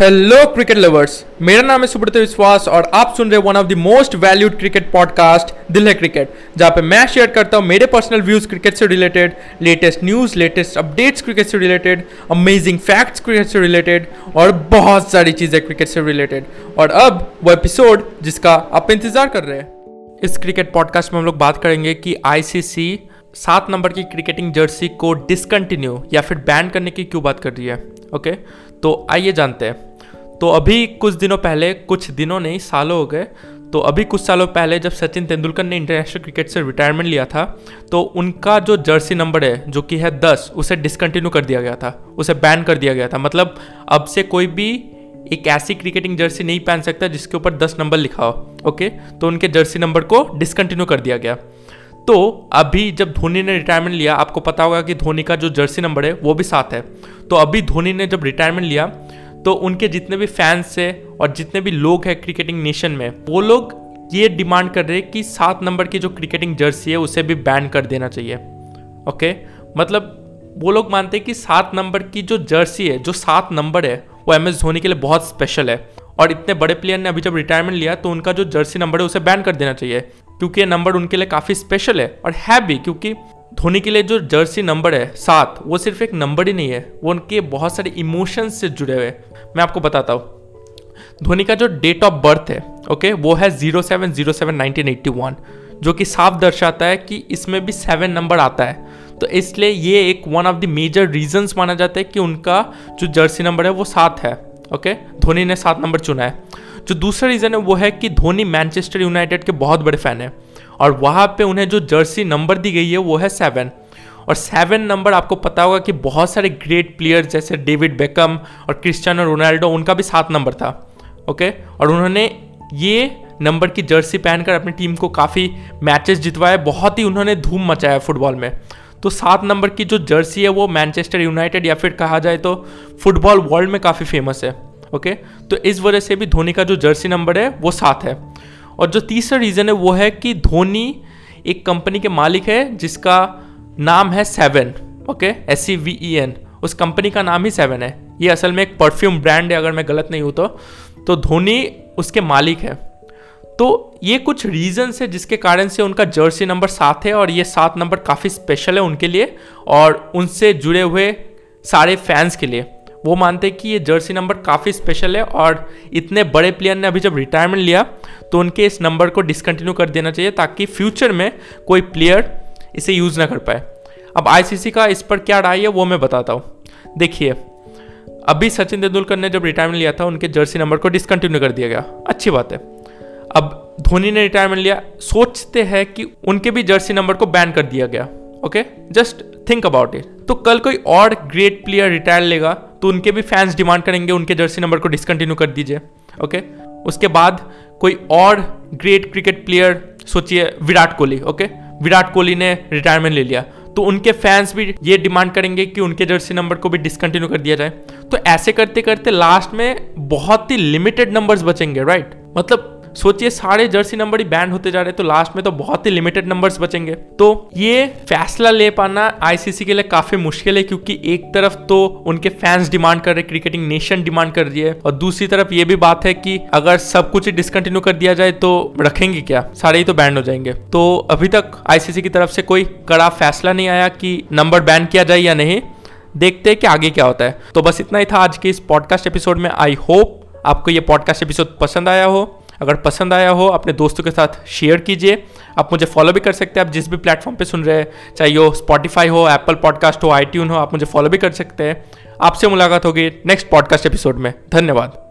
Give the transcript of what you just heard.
Hello cricket lovers मेरा नाम है सुब्रत विश्वास और आप सुन रहे one of the most valued cricket podcast Dil Hai cricket जहाँ पे मैं शेयर करता हूँ मेरे पर्सनल व्यूज़ क्रिकेट से related latest news latest updates cricket से रिलेटेड अमेजिंग फैक्ट्स क्रिकेट से रिलेटेड और बहुत सारी चीज़ें क्रिकेट से रिलेटेड और अब वो एपिसोड जिसका आप इंतज़ार कर रहे हैं। इस क्रिकेट पॉडकास्ट में हम लोग बात करेंगे कि आईसीसी सात नंबर की क्रिकेटिंग जर्सी को डिसकंटिन्यू या फिर बैन करने की क्यों बात कर रही है। ओके? तो आइए जानते हैं। तो अभी कुछ दिनों पहले, कुछ दिनों नहीं, सालों हो गए। तो अभी कुछ सालों पहले जब सचिन तेंदुलकर ने इंटरनेशनल क्रिकेट से रिटायरमेंट लिया था तो उनका जो जर्सी नंबर है, जो कि है दस, उसे डिसकंटिन्यू कर दिया गया था। उसे बैन कर दिया गया था। मतलब अब से कोई भी एक ऐसी क्रिकेटिंग जर्सी नहीं पहन सकता जिसके ऊपर दस नंबर लिखा हो, ओके? तो उनके जर्सी नंबर को डिसकंटिन्यू कर दिया गया। तो अभी जब धोनी ने रिटायरमेंट लिया, आपको पता होगा कि धोनी का जो जर्सी नंबर है, वो भी सात है। तो अभी धोनी ने जब रिटायरमेंट लिया तो उनके जितने भी फैंस है और जितने भी लोग हैं क्रिकेटिंग नेशन में, वो लोग ये डिमांड कर रहे हैं कि सात नंबर की जो क्रिकेटिंग जर्सी है, उसे भी बैन कर देना चाहिए। ओके मतलब वो लोग मानते हैं कि सात नंबर की जो जर्सी है, जो सात नंबर है, वो एम एस धोनी के लिए बहुत स्पेशल है। और इतने बड़े प्लेयर ने अभी जब रिटायरमेंट लिया तो उनका जो जर्सी नंबर है, उसे बैन कर देना चाहिए। क्योंकि ये नंबर उनके लिए काफ़ी स्पेशल है और है भी, क्योंकि धोनी के लिए जो जर्सी नंबर है, सात, वो सिर्फ़ एक नंबर ही नहीं है, वो उनके बहुत सारे इमोशंस से जुड़े हुए मैं आपको बताता हूँ। धोनी का जो डेट ऑफ़ बर्थ है ओके वो है zero seven zero seven nineteen eighty one जो कि साफ़ दर्शाता है कि इसमें भी सेवन नंबर आता है। तो इसलिए ये एक one of the major reasons माना जाता है कि उनका जो जर्सी नंबर है, वो सात है ओके धोनी ने सात नंबर चुना है। जो दूसरा रीज़न है वो है कि धोनी मैनचेस्टर यूनाइटेड के बहुत बड़े फ़ैन है। और वहाँ पे उन्हें जो जर्सी नंबर दी गई है, वो है सेवन और सेवन नंबर आपको पता होगा कि बहुत सारे ग्रेट प्लेयर्स जैसे डेविड बेकम और क्रिस्टियानो रोनाल्डो उनका भी सात नंबर था। ओके और उन्होंने ये नंबर की जर्सी पहनकर अपनी टीम को काफ़ी मैचेस जितवाए, बहुत ही उन्होंने धूम मचाया फुटबॉल में। तो सात नंबर की जो जर्सी है वो मैनचेस्टर यूनाइटेड या फिर कहा जाए तो फुटबॉल वर्ल्ड में काफ़ी फ़ेमस है। ओके? तो इस वजह से भी धोनी का जो जर्सी नंबर है, वो सात है। और जो तीसरा रीज़न है, वो है कि धोनी एक कंपनी के मालिक है, जिसका नाम है seven okay? S C V E N उस कंपनी का नाम ही सेवन है। ये असल में एक परफ्यूम ब्रांड है, अगर मैं गलत नहीं हूँ तो। तो धोनी उसके मालिक है। तो ये कुछ रीजंस है जिसके कारण से उनका जर्सी नंबर सात है, और ये सात नंबर काफ़ी स्पेशल है उनके लिए, और उनसे जुड़े हुए सारे फैंस के लिए। वो मानते हैं कि ये जर्सी नंबर काफ़ी स्पेशल है और इतने बड़े प्लेयर ने अभी जब रिटायरमेंट लिया तो उनके इस नंबर को डिसकंटिन्यू कर देना चाहिए ताकि फ्यूचर में कोई प्लेयर इसे यूज़ ना कर पाए। अब आईसीसी का इस पर क्या राय है, वो मैं बताता हूँ। देखिए, अभी सचिन तेंदुलकर ने जब रिटायरमेंट लिया था, उनके जर्सी नंबर को डिसकंटिन्यू कर दिया गया। अच्छी बात है। अब धोनी ने रिटायरमेंट लिया, सोचते हैं कि उनके भी जर्सी नंबर को बैन कर दिया गया। Okay just think about it तो कल कोई और ग्रेट प्लेयर रिटायर लेगा तो उनके भी फैंस डिमांड करेंगे, उनके जर्सी नंबर को डिसकंटिन्यू कर दीजिए ओके उसके बाद कोई और ग्रेट क्रिकेट प्लेयर सोचिए, विराट कोहली ओके विराट कोहली ने रिटायरमेंट ले लिया। तो उनके फैंस भी ये डिमांड करेंगे कि उनके जर्सी नंबर को भी डिसकंटिन्यू कर दिया जाए। तो ऐसे करते करते लास्ट में बहुत ही लिमिटेड नंबर्स बचेंगे राइट मतलब सोचिए, सारे जर्सी नंबर ही बैंड होते जा रहे हैं तो लास्ट में तो बहुत ही लिमिटेड नंबर्स बचेंगे। तो ये फैसला ले पाना आईसीसी के लिए काफ़ी मुश्किल है, क्योंकि एक तरफ़ तो उनके फैंस डिमांड कर रहे क्रिकेटिंग नेशन डिमांड कर रही है, और दूसरी तरफ़ ये भी बात है कि अगर सब कुछ डिसकंटिन्यू कर दिया जाए तो रखेंगे क्या? सारे ही तो बैंड हो जाएँगे। तो अभी तक आईसीसी की तरफ़ से कोई कड़ा फैसला नहीं आया कि नंबर बैन किया जाए या नहीं। देखते हैं कि आगे क्या होता है। तो बस इतना ही था आज के इस पॉडकास्ट एपिसोड में। आई होप आपको ये पॉडकास्ट एपिसोड पसंद आया हो। अगर पसंद आया हो, अपने दोस्तों के साथ शेयर कीजिए। आप मुझे फॉलो भी कर सकते हैं। आप जिस भी प्लेटफॉर्म पे सुन रहे हैं, चाहे वो स्पॉटिफाई हो एप्पल पॉडकास्ट हो आई हो, आप मुझे फॉलो भी कर सकते हैं। आपसे मुलाकात होगी नेक्स्ट पॉडकास्ट एपिसोड में। धन्यवाद।